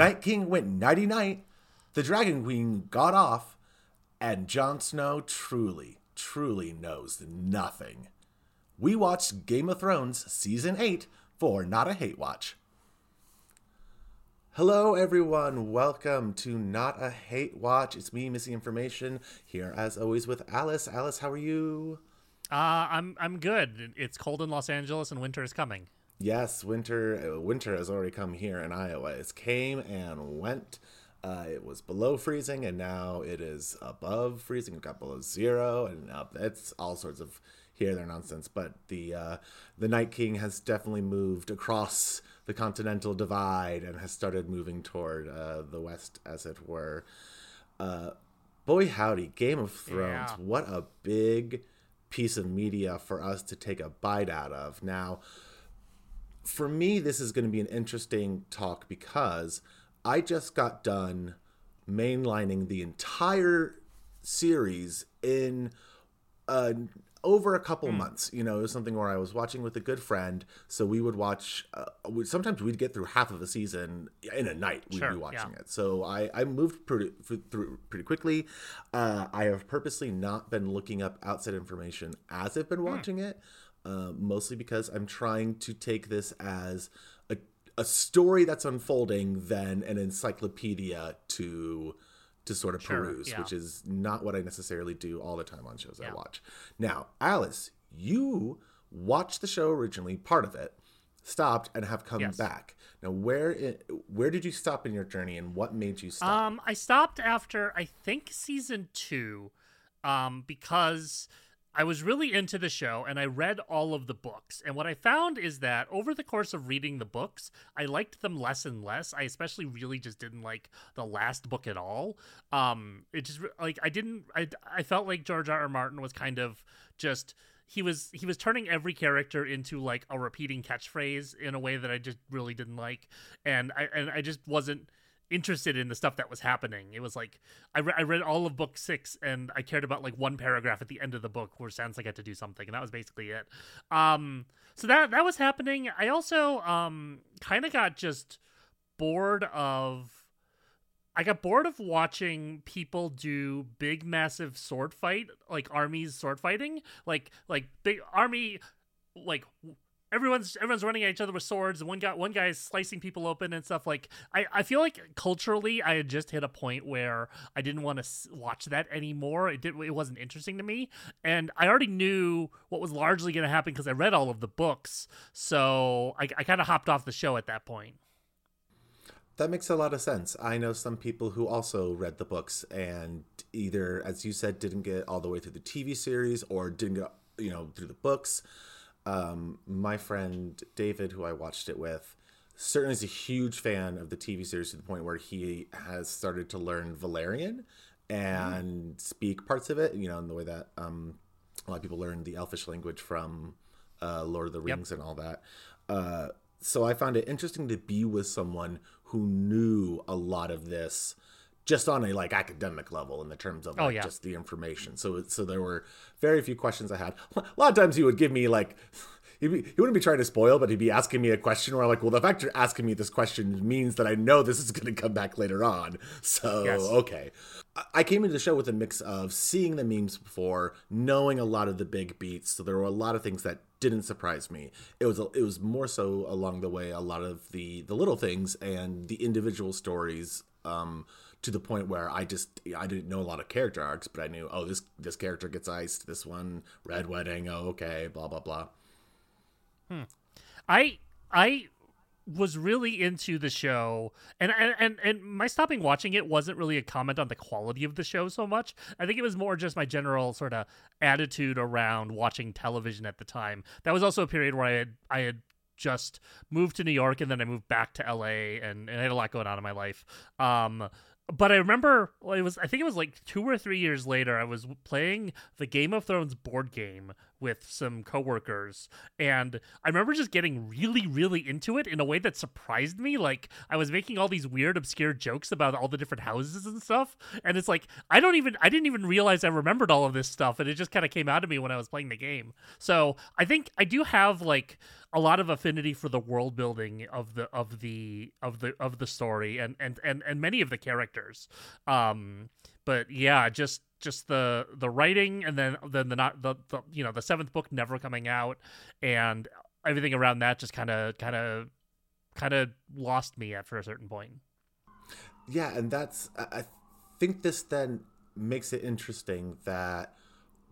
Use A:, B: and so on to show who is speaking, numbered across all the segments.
A: Night King went nighty night, the Dragon Queen got off, and Jon Snow truly, truly knows nothing. We watched Game of Thrones Season 8 for Not a Hate Watch. Hello, everyone. Welcome to Not a Hate Watch. It's me, Missi Information, here as always with Alice. Alice, how are you?
B: Uh, I'm I'm good. It's cold in Los Angeles and winter is coming.
A: Yes, winter uh, winter has already come here in Iowa. It came and went. Uh, it was below freezing, and now it is above freezing. It got below zero, and uh, it's all sorts of here there nonsense. But the uh, the Night King has definitely moved across the continental divide and has started moving toward uh, the west, as it were. Uh, boy, howdy, Game of Thrones!
B: Yeah.
A: What a big piece of media for us to take a bite out of. Now, for me, this is going to be an interesting talk because I just got done mainlining the entire series in uh, over a couple months. You know, it was something where I was watching with a good friend, so we would watch. Uh, we, sometimes we'd get through half of a season in a night. We'd
B: Sure,
A: be watching
B: yeah.
A: it. So I, I moved pretty through pretty quickly. Uh, I have purposely not been looking up outside information as I've been watching it, uh, mostly because I'm trying to take this as a a story that's unfolding than an encyclopedia to to sort of
B: Sure,
A: peruse,
B: yeah.
A: which is not what I necessarily do all the time on shows I watch. Now, Alice, you watched the show originally, part of it, stopped and have come
B: Yes.
A: back. Now, where where did you stop in your journey, and what made you stop?
B: Um, I stopped after I think season two, um, because I was really into the show and I read all of the books. And what I found is that over the course of reading the books, I liked them less and less. I especially really just didn't like the last book at all. Um, it just like I didn't. I I felt like George R. R. Martin was kind of just he was he was turning every character into like a repeating catchphrase in a way that I just really didn't like, and I and I just wasn't interested in the stuff that was happening. It was like I, re- I read all of book six and I cared about like one paragraph at the end of the book where Sansa got to do something, and that was basically it. Um, so that that was happening. I also um kind of got just bored of. I got bored of watching people do big, massive sword fight, like armies sword fighting, like like big army, like everyone's everyone's running at each other with swords. One guy one guy is slicing people open and stuff. Like i i feel like culturally i had just hit a point where i didn't want to watch that anymore. It did it wasn't interesting to me. And i already knew what was largely going to happen because i read all of the books. So i, I kind of hopped off the show at that point.
A: That makes a lot of sense. I know some people who also read the books and either, as you said, didn't get all the way through the TV series or didn't go, you know, through the books. Um, my friend David, who I watched it with, certainly is a huge fan of the TV series to the point where he has started to learn Valyrian and speak parts of it. You know, in the way that um, a lot of people learn the Elfish language from uh, Lord of the
B: Yep.
A: Rings and all that. Uh, so I found it interesting to be with someone who knew a lot of this just on a like academic level in the terms of
B: Oh, yeah.
A: just the information. So so there were very few questions I had. A lot of times he would give me like he'd be, he wouldn't be trying to spoil, but he'd be asking me a question where I'm like, well, the fact you're asking me this question means that I know this is going to come back later on. So
B: Yes.
A: okay, I- I came into the show with a mix of seeing the memes before, knowing a lot of the big beats. So there were a lot of things that didn't surprise me. It was it was more so along the way a lot of the the little things and the individual stories. Um, to the point where I just I didn't know a lot of character arcs, but I knew oh this this character gets iced, this one red wedding, oh okay, blah blah blah.
B: I I was really into the show and, and and and my stopping watching it wasn't really a comment on the quality of the show so much. I think it was more just my general sort of attitude around watching television at the time. That was also a period where i had i had just moved to new york and then i moved back to la and, and i had a lot going on in my life. Um but I remember it was I think it was like two or three years later I was playing the Game of Thrones board game with some coworkers. And I remember just getting really really into it in a way that surprised me. Like I was making all these weird obscure jokes about all the different houses and stuff. And it's like I don't even I didn't even realize I remembered all of this stuff. And it just kind of came out of me when I was playing the game. So, I think I do have like a lot of affinity for the world building of the of the of the of the story and and and, and many of the characters. Um but yeah just just the the writing and then then the not the, the you know the seventh book never coming out and everything around that just kind of kind of kind of lost me after a certain point.
A: Yeah and that's i think this then makes it interesting that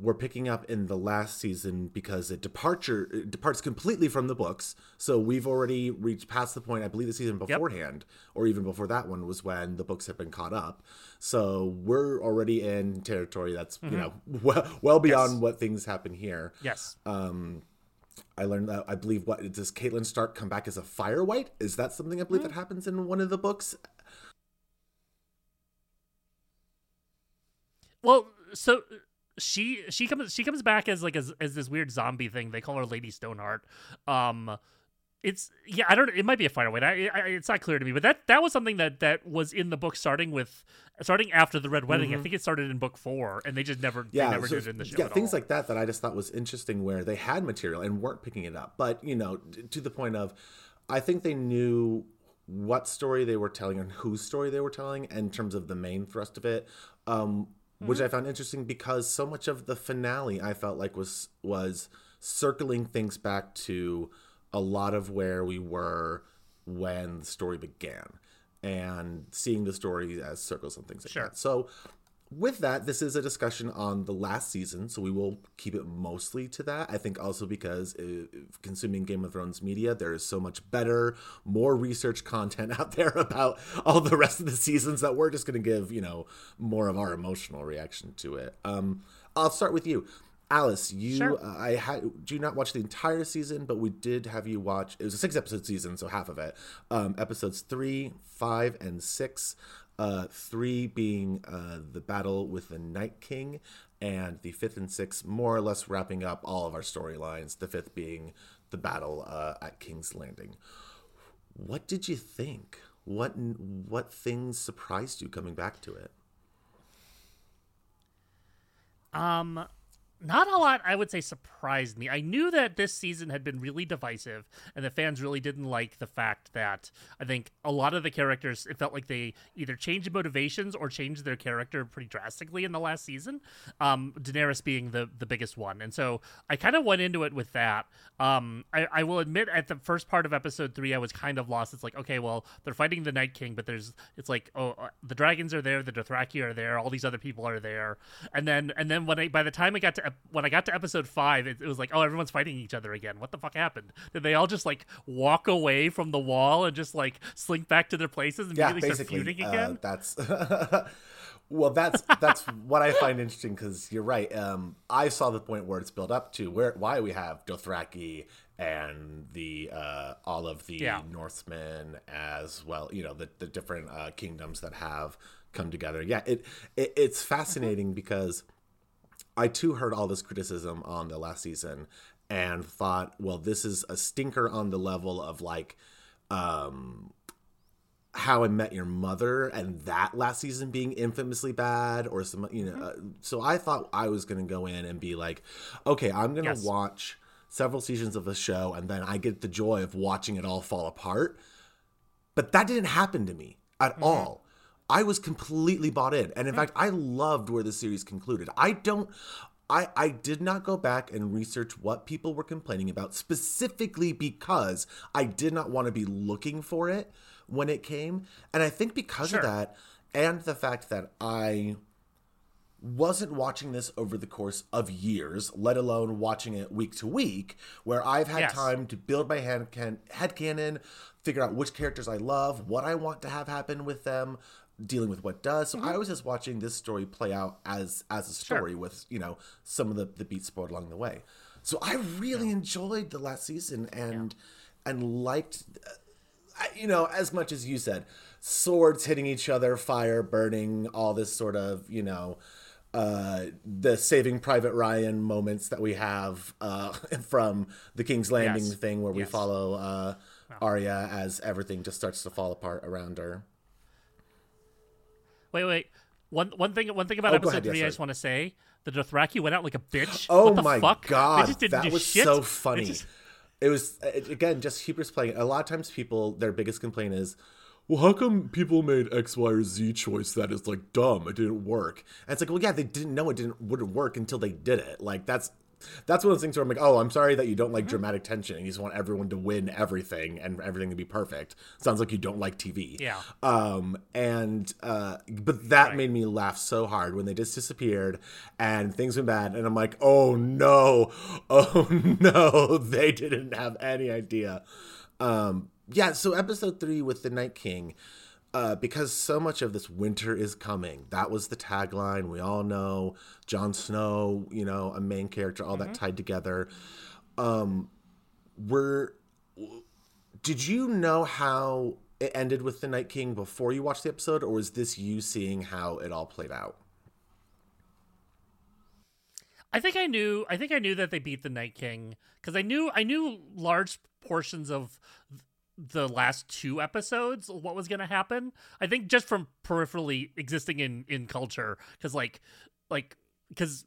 A: we're picking up in the last season because it departure it departs completely from the books. So we've already reached past the point. I believe the season beforehand, yep. or even before that one, was when the books have been caught up. So we're already in territory that's mm-hmm. you know well, well beyond yes. what things happen here.
B: Yes.
A: Um, I learned that I believe what does Catelyn Stark come back as a firewight? Is that something I believe mm-hmm. that happens in one of the books?
B: Well, so she she comes she comes back as like as, as this weird zombie thing. They call her Lady Stoneheart. Um, it's yeah, I don't. It might be a firewight. I, I, it's not clear to me, but that that was something that that was in the book starting with starting after the Red Wedding. Mm-hmm. I think it started in book four, and they just never yeah they never so, did it in the show.
A: Yeah, things all. like that that I just thought was interesting, where they had material and weren't picking it up, but you know, to the point of, I think they knew what story they were telling and whose story they were telling in terms of the main thrust of it. Um, mm-hmm. which I found interesting because so much of the finale I felt like was was circling things back to a lot of where we were when the story began and seeing the story as circles and things like sure. that. So with that, this is a discussion on the last season, so we will keep it mostly to that. I think also because uh, consuming Game of Thrones media, there is so much better, more research content out there about all the rest of the seasons that we're just going to give, you know, more of our emotional reaction to it. Um, I'll start with you. Alice, you sure. uh, I had do you not watch the entire season, but we did have you watch. It was a six episode season, so half of it. Um, episodes three, five, and six. Uh, three being uh, the battle with the Night King, and the fifth and sixth more or less wrapping up all of our storylines. The fifth being the battle uh, at King's Landing. What did you think? What what things surprised you coming back to it?
B: Um, not a lot i would say surprised me. I knew that this season had been really divisive and the fans really didn't like the fact that i think a lot of the characters it felt like they either changed motivations or changed their character pretty drastically in the last season um, daenerys being the the biggest one. And so i kind of went into it with that. Um, I, I will admit at the first part of episode three i was kind of lost. It's like okay well they're fighting the night king but there's it's like oh uh, the dragons are there the dothraki are there all these other people are there. And then and then when i by the time i got to when I got to episode five, it, it, was like, oh, everyone's fighting each other again. What the fuck happened? Did they all just like walk away from the wall and just like slink back to their places and yeah, immediately start feuding uh, again?
A: that's well, that's that's what I find interesting because you're right. Um, I saw the point where it's built up to where why we have Dothraki and the uh, all of the yeah. Northmen as well. You know the the different uh, kingdoms that have come together. Yeah, it, it it's fascinating because I too heard all this criticism on the last season and thought, well, this is a stinker on the level of like um how I Met Your Mother and that last season being infamously bad or some you know mm-hmm. uh, so I thought I was going to go in and be like okay I'm going to yes. watch several seasons of the show and then I get the joy of watching it all fall apart but that didn't happen to me at mm-hmm. all I was completely bought in. And in fact, I loved where the series concluded. I don't I, I did not go back and research what people were complaining about specifically because I did not want to be looking for it when it came. And I think because sure. of that and the fact that I wasn't watching this over the course of years, let alone watching it week to week, where I've had yes. time to build my head, can, head figure out which characters I love, what I want to have happen with them, dealing with what does. So mm-hmm. I was just watching this story play out as as a story sure. with you know some of the the beats spoiled along the way. So I really yeah. enjoyed the last season and yeah. and liked uh, you know as much as you said swords hitting each other, fire burning, all this sort of you know uh, the Saving Private Ryan moments that we have uh, from the King's Landing
B: Yes.
A: thing, where we follow uh, Arya as everything just starts to fall apart around her.
B: Wait, wait. One one thing one thing about
A: Oh,
B: episode
A: ahead, yes,
B: three I just want to say the Dothraki went out like a bitch.
A: Oh
B: what the
A: my
B: fuck? They
A: god,
B: just didn't
A: that was
B: shit.
A: so funny.
B: just-
A: It was uh, it, again just hubris playing. A lot of times, people their biggest complaint is, "Well, how come people made X, Y, or Z choice that is like dumb? It didn't work." And it's like, well, yeah, they didn't know it didn't wouldn't work until they did it. Like that's that's one of those things where I'm like, oh, I'm sorry that you don't like
B: Mm-hmm.
A: dramatic tension and you just want everyone to win everything and everything to be perfect. Sounds like you don't like TV.
B: Yeah.
A: Um, and uh, but that
B: Right.
A: made me laugh so hard when they just disappeared and things went bad, and I'm like, oh no, oh no, they didn't have any idea. Um, yeah. So episode three with the Night King. Uh, because so much of this winter is coming. That was the tagline. We all know Jon Snow, you know, a main character, all that tied together. Um, were did you know how it ended with the Night King before you watched the episode, or was this you seeing how it all played out?
B: I think I knew. I think I knew that they beat the Night King because I knew. I knew large portions of the last two episodes what was going to happen. I think just from peripherally existing in in culture because like like because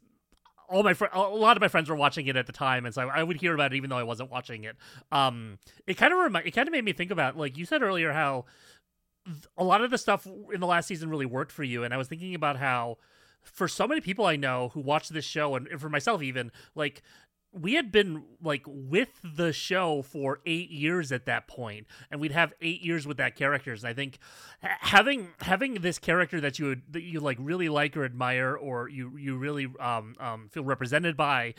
B: all my fr- a lot of my friends were watching it at the time and so I, I would hear about it even though I wasn't watching it. Um it kind of remi- it kind of made me think about like you said earlier how a lot of the stuff in the last season really worked for you and I was thinking about how for so many people I know who watch this show and, and for myself even like we had been like with the show for eight years at that point and we'd have eight years with that characters and i think having having this character that you would that you like really like or admire or you you really um, um feel represented by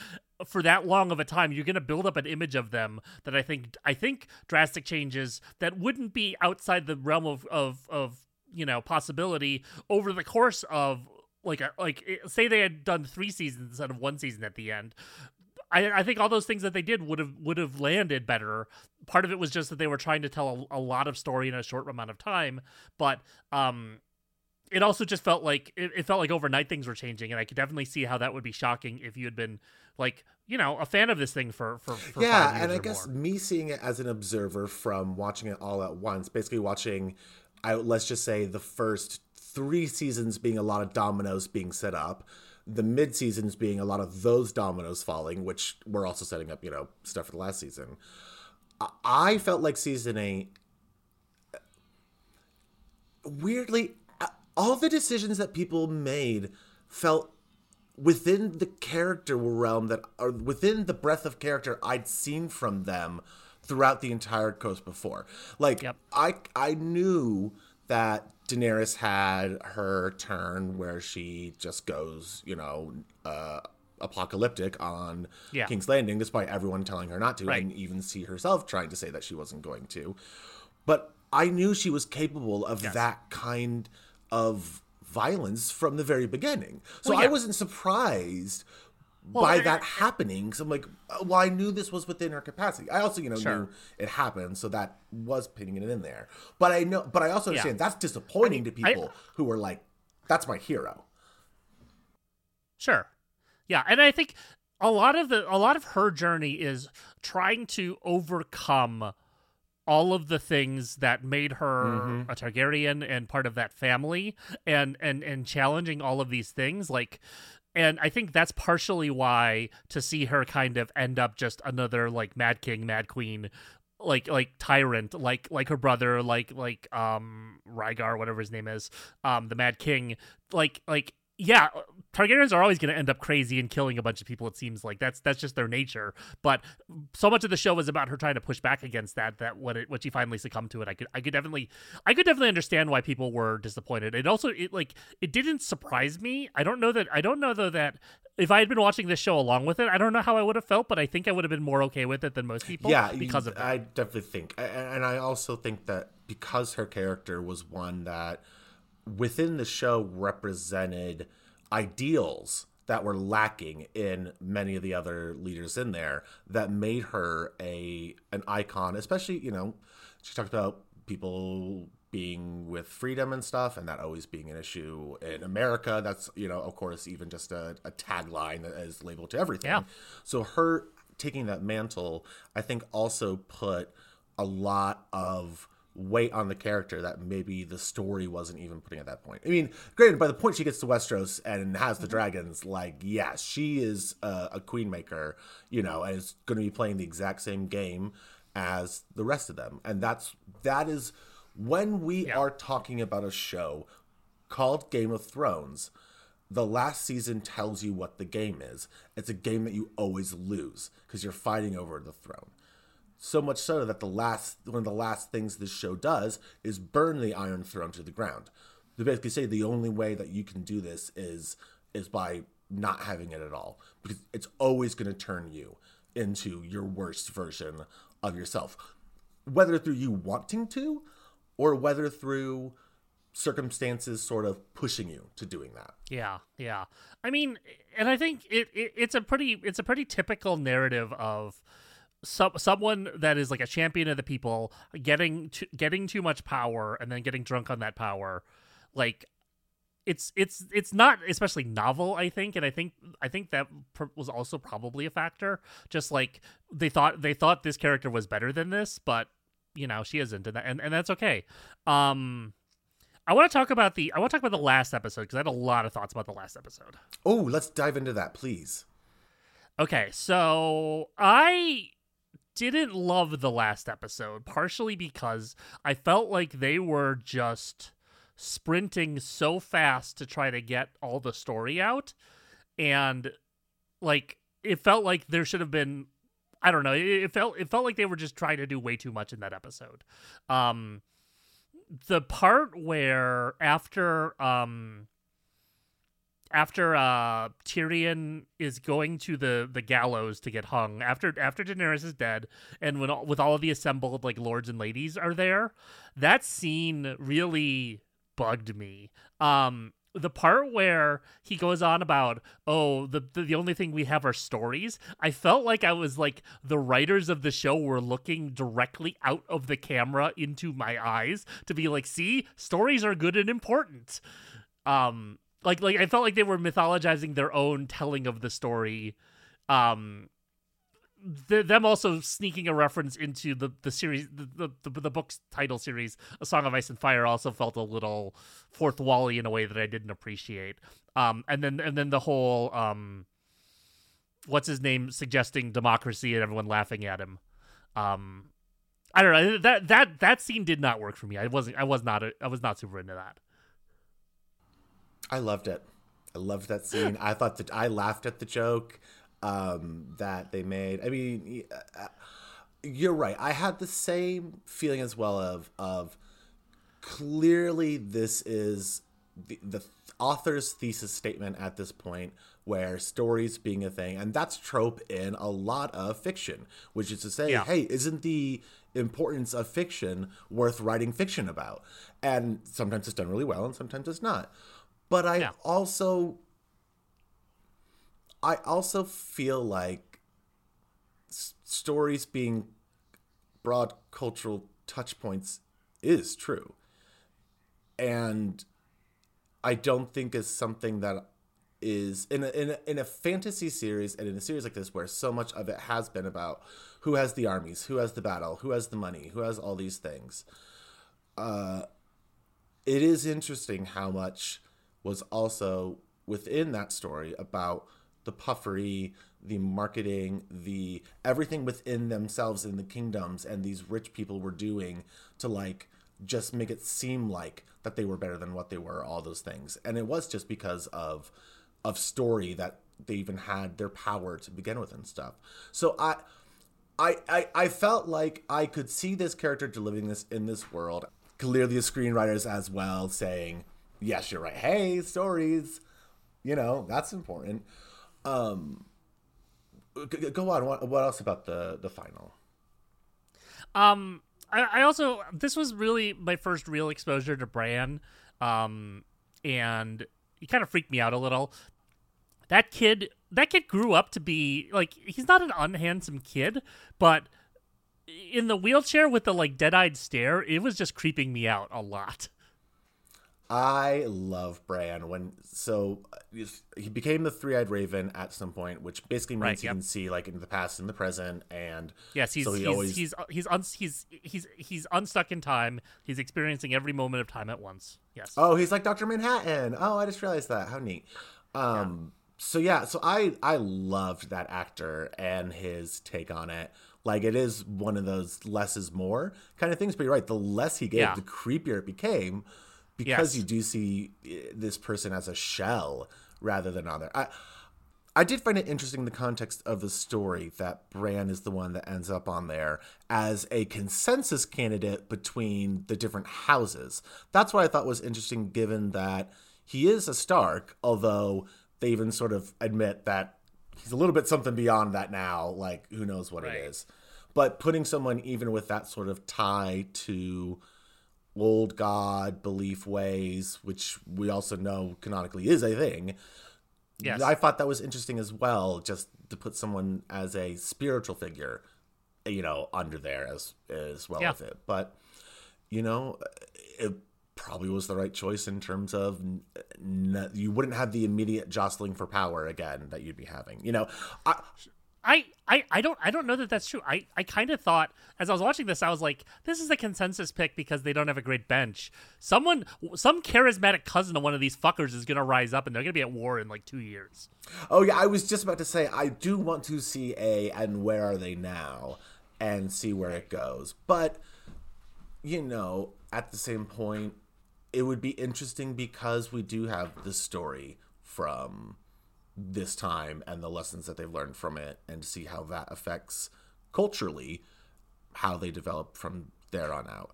B: for that long of a time you're going to build up an image of them that i think i think drastic changes that wouldn't be outside the realm of of of you know possibility over the course of like a, like eh, say they had done three seasons instead of one season at the end I, I think all those things that they did would have would have landed better. Part of it was just that they were trying to tell a, a lot of story in a short amount of time, but um, it also just felt like it, it felt like overnight things were changing, and I could definitely see how that would be shocking if you had been like you know a fan of this thing for for, for
A: yeah, and I guess
B: more.
A: me seeing it as an observer from watching it all at once, basically watching, I, let's just say the first three seasons being a lot of dominoes being set up, the mid seasons being a lot of those dominoes falling, which we're also setting up, you know, stuff for the last season. I- felt like season eight, weirdly, all the decisions that people made felt within the character realm that or within the breadth of character I'd seen from them throughout the entire coast before. Like
B: Yep.
A: I I knew that Daenerys had her turn where she just goes, you know, uh apocalyptic on
B: Yeah.
A: King's Landing despite everyone telling her not to
B: Right.
A: and even see herself trying to say that she wasn't going to. But I knew she was capable of
B: Yes.
A: that kind of violence from the very beginning. So
B: Well,
A: I wasn't surprised
B: Well,
A: by that happening. So I'm like, uh, well, I knew this was within her capacity. I also, you know,
B: Sure.
A: knew it happened, so that was putting it in there. But I know, but I also
B: Yeah.
A: understand that's disappointing to
B: I-
A: people who are like, "That's my hero."
B: Sure. Yeah, and I think a lot of the a lot of her journey is trying to overcome all of the things that made her
A: Mm-hmm.
B: a Targaryen and part of that family and and and challenging all of these things like and I think that's partially why to see her kind of end up just another like Mad King, Mad Queen like like tyrant like like her brother like like um Rhaegar whatever his name is um the Mad King like like yeah Targaryens are always going to end up crazy and killing a bunch of people it seems like. That's that's just their nature. But so much of the show was about her trying to push back against that that what it what she finally succumbed to it. I could I could definitely I could definitely understand why people were disappointed. It also it like it didn't surprise me. I don't know that I don't know though that if I had been watching this show along with it I don't know how I would have felt but I think I would have been more okay with it than most people
A: yeah,
B: because of
A: that. I definitely think, and I also think that because her character was one that within the show represented ideals that were lacking in many of the other leaders in there that made her a an icon especially you know she talked about people being with freedom and stuff, and that always being an issue in America. That's you know, of course, even just a, a tagline that is labeled to everything.
B: Yeah.
A: So her taking that mantle, I think, also put a lot of weight on the character that maybe the story wasn't even putting at that point. I mean, granted, by the point she gets to Westeros and has the mm-hmm. dragons, like, yes, she is a, a queen maker, you know, and is going to be playing the exact same game as the rest of them. And that's that is when we
B: Yeah.
A: are talking about a show called Game of Thrones. The last season tells you what the game is. It's a game that you always lose because you're fighting over the throne. So much so that the last one of the last things this show does is burn the Iron Throne to the ground. They basically say the only way that you can do this is is by not having it at all because it's always going to turn you into your worst version of yourself, whether through you wanting to or whether through circumstances sort of pushing you to doing that.
B: Yeah, yeah. I mean, and I think it, it it's a pretty it's a pretty typical narrative of some someone that is like a champion of the people getting to, getting too much power and then getting drunk on that power. Like it's it's it's not especially novel, I think, and I think I think that pr- was also probably a factor. Just like they thought they thought this character was better than this, but you know she isn't, and that, and, and that's okay. Um, I want to talk about the I want to talk about the last episode because I had a lot of thoughts about the last episode.
A: Oh, let's dive into that, please.
B: Okay, so I didn't love the last episode, partially because I felt like they were just sprinting so fast to try to get all the story out. And like it felt like there should have been I don't know, it, felt it felt like they were just trying to do way too much in that episode. Um the part where after um after uh Tyrion is going to the the gallows to get hung after after Daenerys is dead and when all, with all of the assembled like lords and ladies are there that scene really bugged me. Um the part where he goes on about oh the, the the only thing we have are stories i felt like i was like the writers of the show were looking directly out of the camera into my eyes to be like see stories are good and important. Um like like i felt like they were mythologizing their own telling of the story um th- them also sneaking a reference into the the series the, the the book's title series a song of ice and fire also felt a little fourth wally in a way that i didn't appreciate. Um and then and then the whole um what's his name suggesting democracy and everyone laughing at him. Um i don't know that that that scene did not work for me. I wasn't i was not a, i was not super into that
A: I loved it. I loved that scene. I thought that I laughed at the joke um, that they made. I mean, uh, you're right. I had the same feeling as well of of clearly this is the, the author's thesis statement at this point where stories being a thing and that's trope in a lot of fiction which is to say
B: Yeah.
A: hey isn't the importance of fiction worth writing fiction about and sometimes it's done really well and sometimes it's not but i
B: Yeah.
A: also i also feel like s- stories being broad cultural touch points is true and i don't think is something that is in a, in a, in a fantasy series and in a series like this where so much of it has been about who has the armies who has the battle who has the money who has all these things uh it is interesting how much was also within that story about the puffery, the marketing, the everything within themselves in the kingdoms and these rich people were doing to like just make it seem like that they were better than what they were, all those things. And it was just because of of story that they even had their power to begin with and stuff. So I I, I, I felt like I could see this character delivering this in this world. Clearly, the screenwriters as well saying, "Yes, you're right. Hey, stories, you know that's important." Um, go on. What, what else about the the final?
B: Um, I, I also this was really my first real exposure to Bran, um, and he kind of freaked me out a little. That kid, that kid grew up to be like he's not an unhandsome kid, but in the wheelchair with the like dead-eyed stare, it was just creeping me out a lot.
A: I love Bran when so he became the three-eyed raven at some point, which basically means
B: Right,
A: he
B: yep.
A: can see like into the past and the present, and
B: Yes, he's
A: so he
B: he's,
A: always
B: he's he's un- he's he's he's unstuck in time. He's experiencing every moment of time at once. Yes.
A: Oh, he's like Doctor Manhattan. Oh, I just realized that. How neat. Um, so yeah, so I I loved that actor and his take on it. Like it is one of those less is more kind of things. But you're right. The less he gave,
B: Yeah.
A: the creepier it became, because
B: Yes.
A: you do see eh, this person as a shell rather than other. I I did find it interesting in the context of the story that Bran is the one that ends up on there as a consensus candidate between the different houses. That's what I thought was interesting, given that he is a Stark, although they even sort of admit that he's a little bit something beyond that now. Like, who knows what
B: Right.
A: it is. But putting someone even with that sort of tie to old god belief ways, which we also know canonically is a thing.
B: Yes.
A: I thought that was interesting as well, just to put someone as a spiritual figure, you know, under there as as well
B: Yeah.
A: with it. But you know, it probably was the right choice in terms of n- you wouldn't have the immediate jostling for power again that you'd be having. You know, I,
B: I, I, I don't I don't know that that's true. I, I kind of thought as I was watching this, I was like, this is a consensus pick because they don't have a great bench. Someone, some charismatic cousin of one of these fuckers is gonna rise up, and they're gonna be at war in like two years.
A: Oh yeah, I was just about to say I do want to see a and where are they now and see where it goes. But you know, at the same point, it would be interesting because we do have the story from this time and the lessons that they've learned from it and see how that affects culturally how they develop from there on out.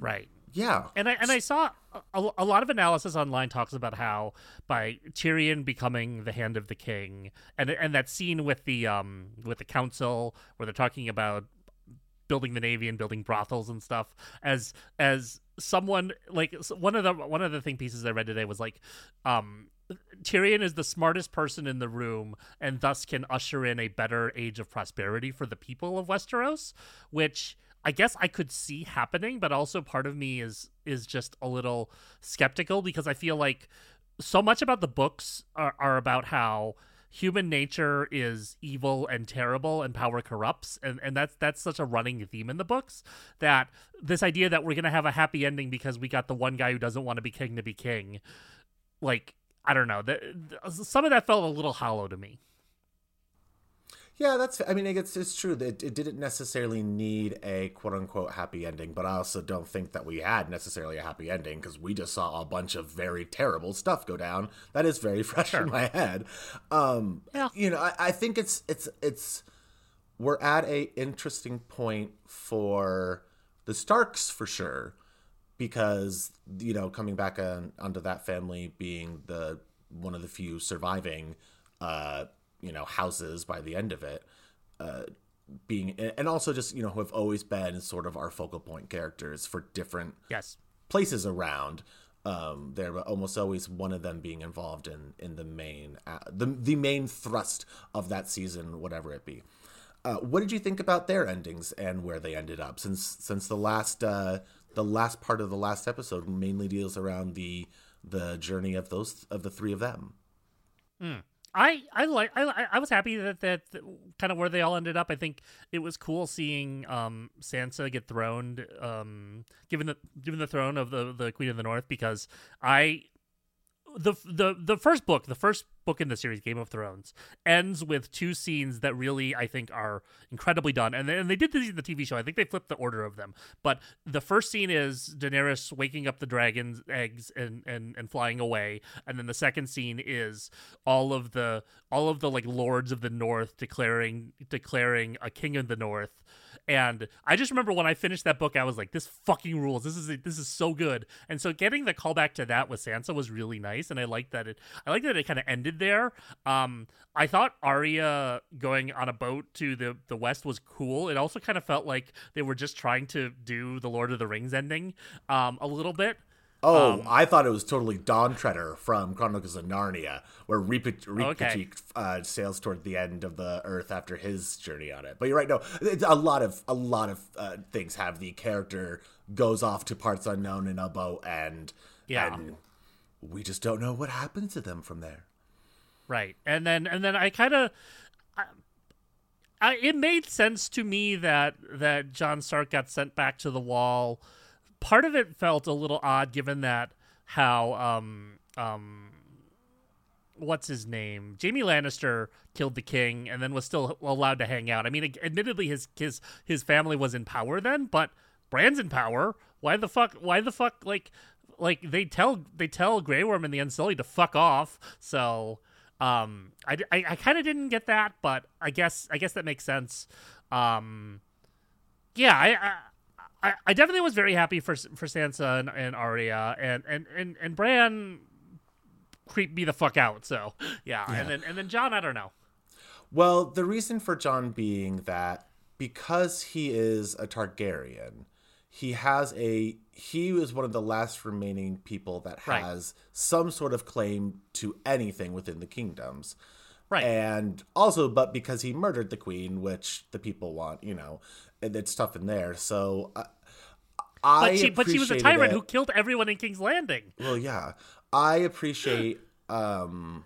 B: Right.
A: Yeah.
B: And I and I saw a, a lot of analysis online talks about how by Tyrion becoming the hand of the king, and and that scene with the um with the council where they're talking about building the navy and building brothels and stuff as as someone like one of the one of the thing pieces I read today was like um Tyrion is the smartest person in the room and thus can usher in a better age of prosperity for the people of Westeros, which I guess I could see happening, but also part of me is is just a little skeptical because I feel like so much about the books are, are about how human nature is evil and terrible and power corrupts. And, and that's that's such a running theme in the books that this idea that we're gonna have a happy ending because we got the one guy who doesn't want to be king to be king like I don't know. Some of that felt a little hollow to me.
A: Yeah, that's. I mean, it's it's true that it didn't necessarily need a quote unquote happy ending, but I also don't think that we had necessarily a happy ending because we just saw a bunch of very terrible stuff go down. That is very fresh in my head. Um,
B: Yeah.
A: you know, I, I think it's it's it's we're at a interesting point for the Starks for sure because you know coming back on onto that family being the one of the few surviving uh you know houses by the end of it uh being and also just you know who have always been sort of our focal point characters for different
B: Yes.
A: places around um there but almost always one of them being involved in in the main uh, the the main thrust of that season whatever it be uh, what did you think about their endings and where they ended up since since the last uh the last part of the last episode mainly deals around the the journey of those of the three of them
B: I I like I I was happy that that, kind of where they all ended up. I think it was cool seeing um Sansa get throned, um given the given the throne of the the Queen of the North because I the the the first book, the first book in the series, Game of Thrones, ends with two scenes that really I think are incredibly done, and they, and they did this in the TV show. I think they flipped the order of them, but the first scene is Daenerys waking up the dragon's eggs and and and flying away, and then the second scene is all of the all of the like lords of the North declaring declaring a king of the North. And I just remember when I finished that book, I was like, "This fucking rules! This is this is so good." And so getting the callback to that with Sansa was really nice, and I liked that it. I liked that it kind of ended there. Um, I thought Arya going on a boat to the the west was cool. It also kind of felt like they were just trying to do the Lord of the Rings ending, um, a little bit.
A: Oh,
B: Um,
A: I thought it was totally Dawn Treader from Chronicles of Narnia, where Reep
B: Okay.
A: uh, sails toward the end of the Earth after his journey on it. But you're right. No, it's a lot of a lot of uh, things have the character goes off to parts unknown in a boat, and
B: Yeah.
A: and we just don't know what happens to them from there.
B: Right. And then and then I kind of it made sense to me that that Jon Stark got sent back to the wall. Part of it felt a little odd given that how um um what's his name? Jaime Lannister killed the king and then was still allowed to hang out. I mean, admittedly his his his family was in power then, but Bran's in power. Why the fuck why the fuck like like they tell they tell Grey Worm and the Unsullied to fuck off. So um I, I, I kind of didn't get that, but I guess I guess that makes sense. Um yeah, I, I I, I definitely was very happy for for Sansa and, and Arya and and and and Bran creeped me the fuck out. So yeah,
A: Yeah.
B: and then and then Jon, I don't know.
A: Well, the reason for Jon being that because he is a Targaryen, he has a he is one of the last remaining people that
B: Right.
A: has some sort of claim to anything within the kingdoms.
B: Right.
A: And also, but because he murdered the queen, which the people want, you know, it's tough in there. So uh, I
B: but she but she was a tyrant
A: it.
B: who killed everyone in King's Landing.
A: Well, yeah. I appreciate um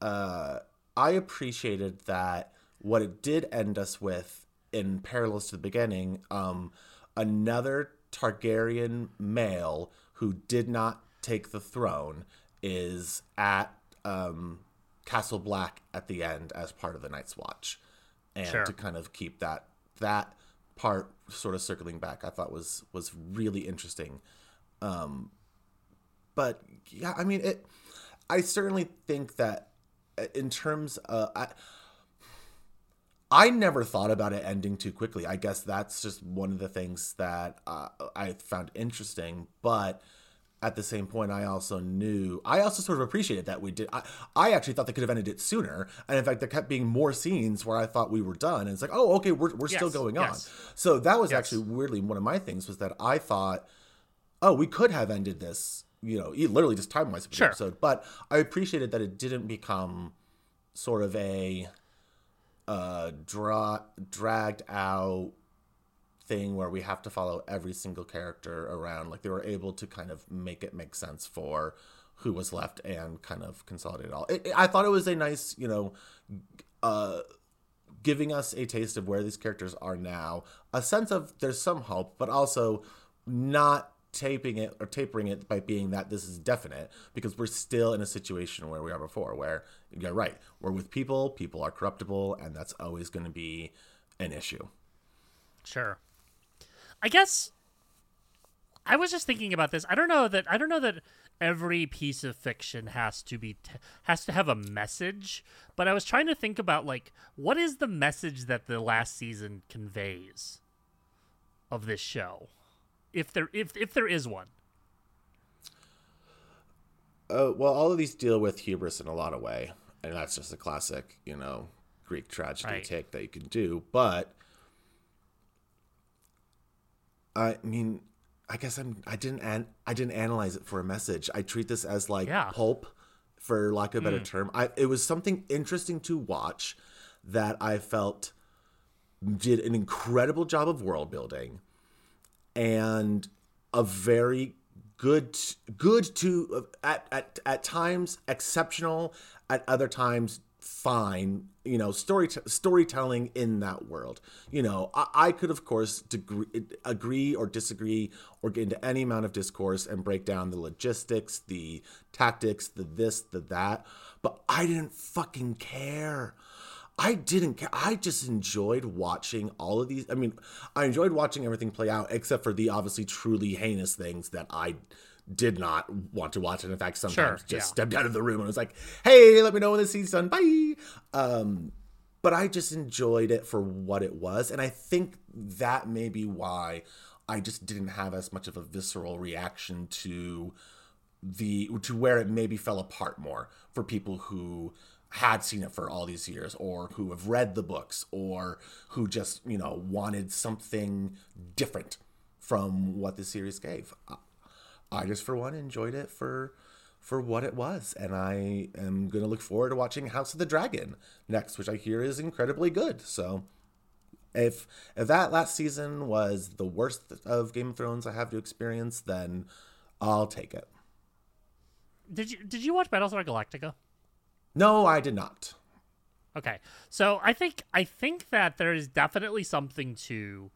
A: uh I appreciated that what it did end us with in parallels to the beginning, um another Targaryen male who did not take the throne is at um Castle Black at the end as part of the Night's Watch. And
B: Sure.
A: to kind of keep that that part sort of circling back, I thought was was really interesting Um, but yeah, I mean it. I certainly think that uh, in terms, of, I, I never thought about it ending too quickly. I guess that's just one of the things that uh, I found interesting. But at the same point, I also knew, I also sort of appreciated that we did. I, I actually thought they could have ended it sooner, and in fact, there kept being more scenes where I thought we were done. And it's like, oh, okay, we're we're still going
B: yes.
A: on. So that was
B: Yes.
A: actually weirdly one of my things was that I thought oh, we could have ended this, you know, literally just time wise
B: Sure.
A: episode. But I appreciated that it didn't become sort of a uh, dra- dragged out thing where we have to follow every single character around. Like they were able to kind of make it make sense for who was left and kind of consolidate it all. It, it- I thought it was a nice, you know, uh, giving us a taste of where these characters are now, a sense of there's some hope, but also not taping it or tapering it by being that this is definite because we're still in a situation where we are before where you're right we're with people people are corruptible and that's always going to be an issue
B: Sure. I guess I was just thinking about this. I don't know that I don't know that every piece of fiction has to be t- has to have a message, but I was trying to think about like what is the message that the last season conveys of this show? If there if if there is one.
A: uh, well all of these deal with hubris in a lot of way and that's just a classic you know greek tragedy
B: Right.
A: take that you can do but i mean i guess i'm i didn't an- i didn't analyze it for a message. I treat this as like
B: Yeah.
A: pulp for lack of a better mm. term. I it was something interesting to watch that i felt did an incredible job of world building and a very good good to at at at times exceptional at other times fine you know story storytelling in that world you know i, I could of course degree, agree or disagree or get into any amount of discourse and break down the logistics the tactics the this the that but i didn't fucking care I didn't care. I just enjoyed watching all of these. I mean, I enjoyed watching everything play out, except for the obviously truly heinous things that I did not want to watch. And in fact, sometimes
B: Sure,
A: just
B: yeah.
A: stepped out of the room and was like, hey, let me know when this scene's done. Bye. Um, but I just enjoyed it for what it was. And I think that may be why I just didn't have as much of a visceral reaction to the to where it maybe fell apart more for people who had seen it for all these years or who have read the books or who just you know wanted something different from what the series gave I just for one enjoyed it for for what it was, and I am going to look forward to watching House of the Dragon next, which I hear is incredibly good. So if if that last season was the worst of Game of Thrones I have to experience, then I'll take it.
B: Did you did you watch Battlestar Galactica?
A: No, I did not.
B: Okay. So I think I think that there is definitely something to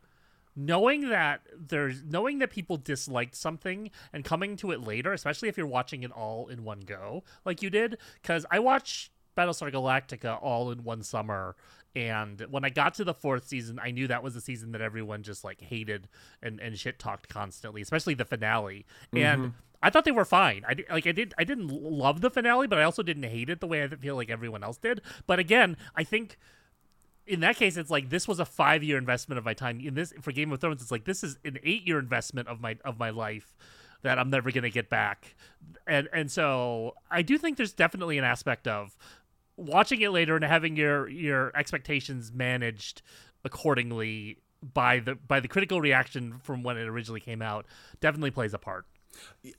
B: knowing that there's knowing that people disliked something and coming to it later, especially if you're watching it all in one go, like you did. Because I watched Battlestar Galactica all in one summer, and when I got to the fourth season, I knew that was the season that everyone just like hated and and shit talked constantly, especially the finale. Mm-hmm. And I thought they were fine. I like I did I didn't love the finale, but I also didn't hate it the way I feel like everyone else did. But again, I think in that case, it's like this was a five year investment of my time. In this for Game of Thrones, it's like this is an eight year investment of my of my life that I'm never gonna get back. And and so I do think there's definitely an aspect of watching it later and having your your expectations managed accordingly by the by the critical reaction from when it originally came out definitely plays a part.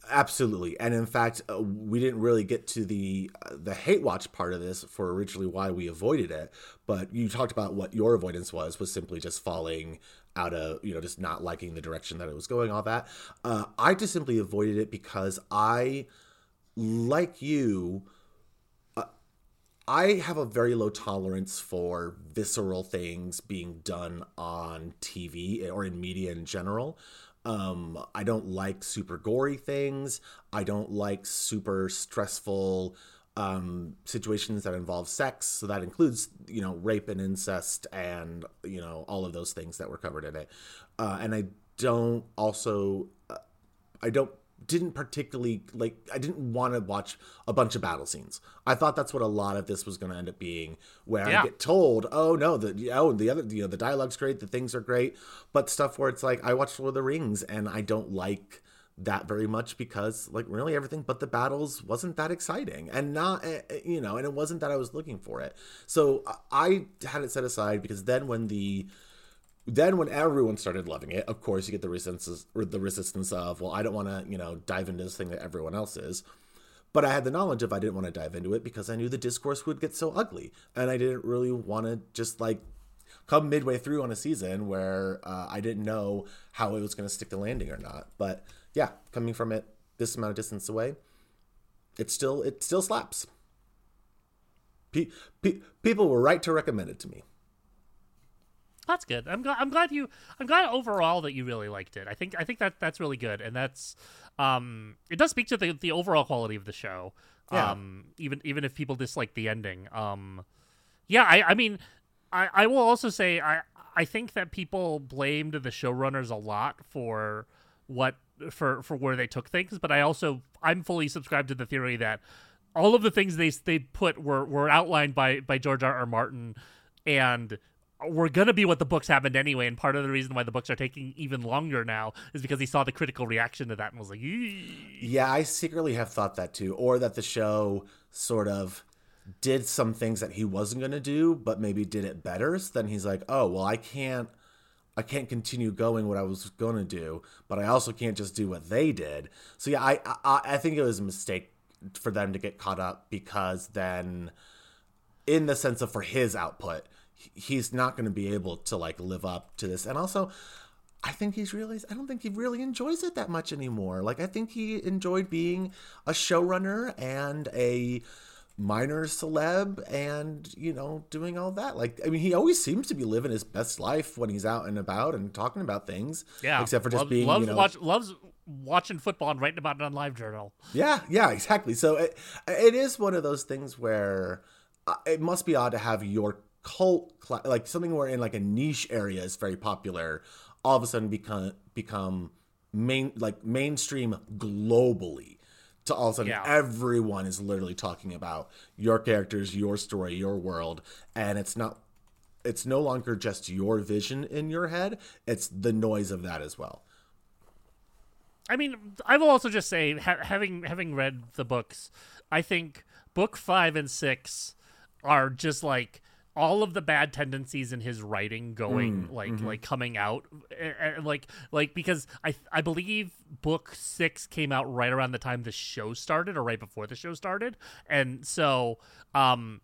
A: Absolutely, and in fact, uh, we didn't really get to the uh, the hate watch part of this for originally why we avoided it. But you talked about what your avoidance was was simply just falling out of you know just not liking the direction that it was going. All that uh, I just simply avoided it because I, like you, uh, I have a very low tolerance for visceral things being done on TV or in media in general. Um, I don't like super gory things. I don't like super stressful um, situations that involve sex. So that includes, you know, rape and incest and, you know, all of those things that were covered in it. Uh, and I don't also, uh, I don't didn't particularly like I didn't want to watch a bunch of battle scenes. I thought that's what a lot of this was going to end up being where yeah. I get told, "Oh no, the oh the other you know the dialogue's great, the things are great." But stuff where it's like I watched Lord of the Rings and I don't like that very much because like really everything but the battles wasn't that exciting and not eh, eh, you know and it wasn't that I was looking for it. So I had it set aside because then when the then when everyone started loving it, of course you get the resistance or the resistance of, well, I don't want to, you know, dive into this thing that everyone else is. But I had the knowledge of I didn't want to dive into it because I knew the discourse would get so ugly, and I didn't really want to just like come midway through on a season where uh, I didn't know how it was going to stick the landing or not. But yeah, coming from it this amount of distance away, it still it still slaps. Pe- pe- people were right to recommend it to me.
B: That's good. I'm glad. I'm glad you. I'm glad overall that you really liked it. I think. I think that that's really good, and that's. Um, it does speak to the the overall quality of the show. Yeah. Um, even even if people dislike the ending. Um, yeah. I. I mean, I. I will also say I. I think that people blamed the showrunners a lot for what for for where they took things, but I also I'm fully subscribed to the theory that all of the things they they put were were outlined by by George R. R. Martin and were gonna be what the books happened anyway, and part of the reason why the books are taking even longer now is because he saw the critical reaction to that and was like.
A: "Yeah, I secretly have thought that too," or that the show sort of did some things that he wasn't gonna do, but maybe did it better. So then he's like, "Oh, well, I can't, I can't continue going what I was gonna do, but I also can't just do what they did." So yeah, I, I, I think it was a mistake for them to get caught up because then, in the sense of for his output he's not going to be able to like live up to this. And also, I think he's really I don't think he really enjoys it that much anymore. Like I think he enjoyed being a showrunner and a minor celeb and you know doing all that like i mean he always seems to be living his best life when he's out and about and talking about things
B: yeah
A: except for just being
B: loves,
A: you know,
B: watch, loves watching football and writing about it on live journal
A: yeah yeah exactly so it, it is one of those things where uh, it must be odd to have your cult like something where in like a niche area is very popular all of a sudden become become main like mainstream globally to all of a sudden yeah. everyone is literally talking about your characters your story your world and it's not it's no longer just your vision in your head it's the noise of that as well
B: i mean i will also just say ha- having having read the books i think book five and six are just like all of the bad tendencies in his writing going mm, like mm-hmm. like coming out and, like like because I I believe book 6 came out right around the time the show started or right before the show started. And so um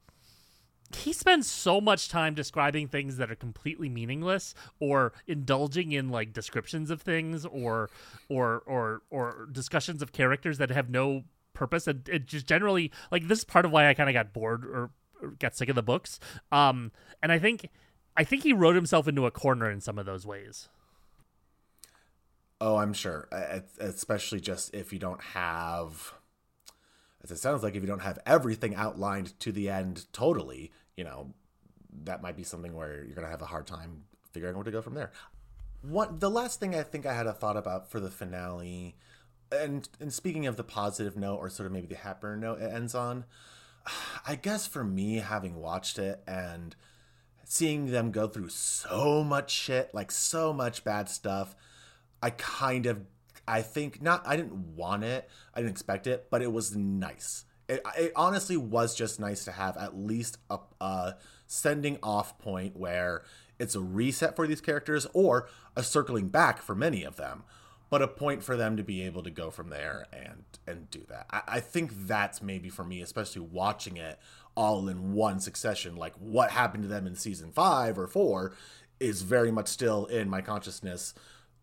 B: he spends so much time describing things that are completely meaningless or indulging in like descriptions of things or or or or discussions of characters that have no purpose. And it just generally like this is part of why I kind of got bored or, or got sick of the books um and I think I think he wrote himself into a corner in some of those ways
A: Oh, I'm sure. Especially just if you don't have, as it sounds like, if you don't have everything outlined to the end totally, you know, that might be something where you're going to have a hard time figuring where to go from there. One, the last thing I think I had a thought about for the finale, and and speaking of the positive note or sort of maybe the happier note it ends on, I guess for me having watched it and seeing them go through so much shit, like so much bad stuff I kind of, I think not. I didn't want it. I didn't expect it, but it was nice. It, it honestly was just nice to have at least a, a sending off point where it's a reset for these characters or a circling back for many of them, but a point for them to be able to go from there and and do that. I, I think that's maybe for me, especially watching it all in one succession, like what happened to them in season five or four, is very much still in my consciousness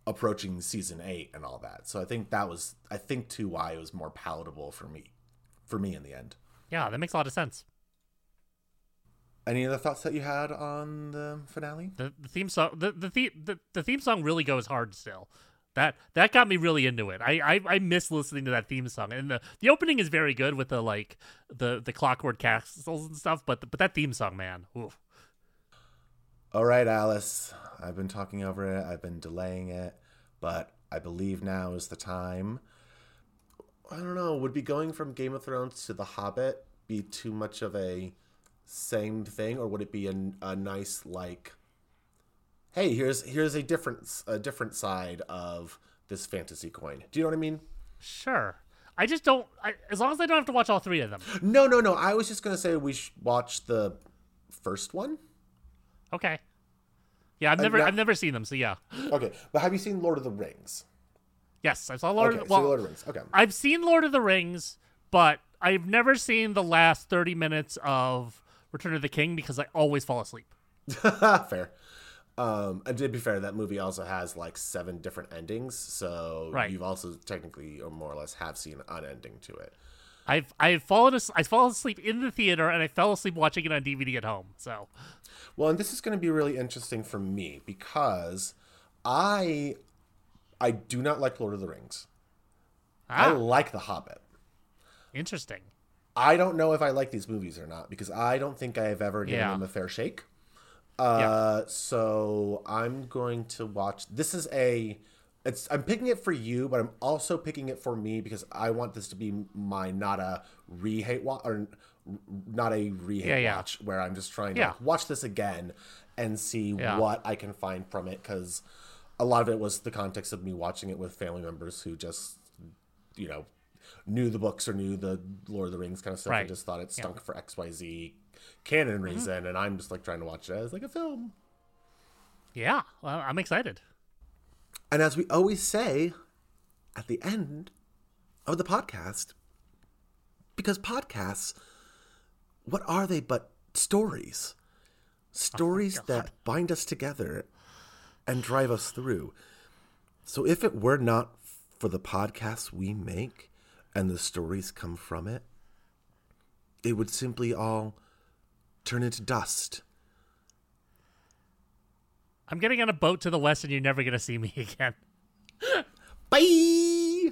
A: approaching season eight and all that. So I think that was I think too why it was more palatable for me for me in the end.
B: yeah that makes a lot of sense
A: Any other thoughts that you had on the finale?
B: the, the theme song the the, the the the theme song really goes hard still that that got me really into it I, I i miss listening to that theme song and the the opening is very good with the like the the clockwork castles and stuff but but that theme song man oof.
A: All right, Alice. I've been talking over it. I've been delaying it, but I believe now is the time. I don't know. Would be going from Game of Thrones to The Hobbit be too much of a same thing, or would it be a, a nice like, hey, here's here's a different a different side of this fantasy coin. Do you know what I mean?
B: sure i just don't I, as long as i don't have to watch all three of them
A: No, no, no. I was just gonna say we should watch the first one.
B: okay yeah i've uh, never
A: not-
B: i've never seen them so yeah
A: Okay, but have you seen Lord of the Rings?
B: yes i saw lord
A: Okay,
B: of,
A: so
B: well
A: Lord of the Rings. Okay.
B: i've seen lord of the rings but i've never seen the last 30 minutes of return of the king because i always fall asleep
A: Fair. Um, and to be fair, that movie also has like seven different endings, so
B: Right.
A: you've also technically or more or less have seen an ending to it.
B: I've I've fallen as- I fall asleep in the theater and I fell asleep watching it on DVD at home. So
A: Well, and this is going to be really interesting for me because I I do not like Lord of the Rings. I
B: ah,
A: like The Hobbit.
B: interesting.
A: I don't know if I like these movies or not because I don't think I have ever given
B: Yeah.
A: them a fair shake. Uh, so I'm going to watch. This is a. It's. I'm picking it for you, but I'm also picking it for me because I want this to be my not a re-hate watch or not a re-hate
B: Yeah, yeah.
A: watch where I'm just trying to
B: Yeah.
A: like, watch this again and see
B: Yeah.
A: what I can find from it because a lot of it was the context of me watching it with family members who just you know knew the books or knew the Lord of the Rings kind of stuff
B: Right.
A: and just thought it stunk for XYZ canon
B: Mm-hmm.
A: reason and I'm just like trying to watch it as like a film.
B: Yeah, well, I'm excited.
A: And as we always say at the end of the podcast, because podcasts, what are they but stories? Stories that bind us together and drive us through. So if it were not for the podcasts we make and the stories come from it, it would simply all turn into dust.
B: I'm getting on a boat to the west and you're never gonna see me again.
A: Bye!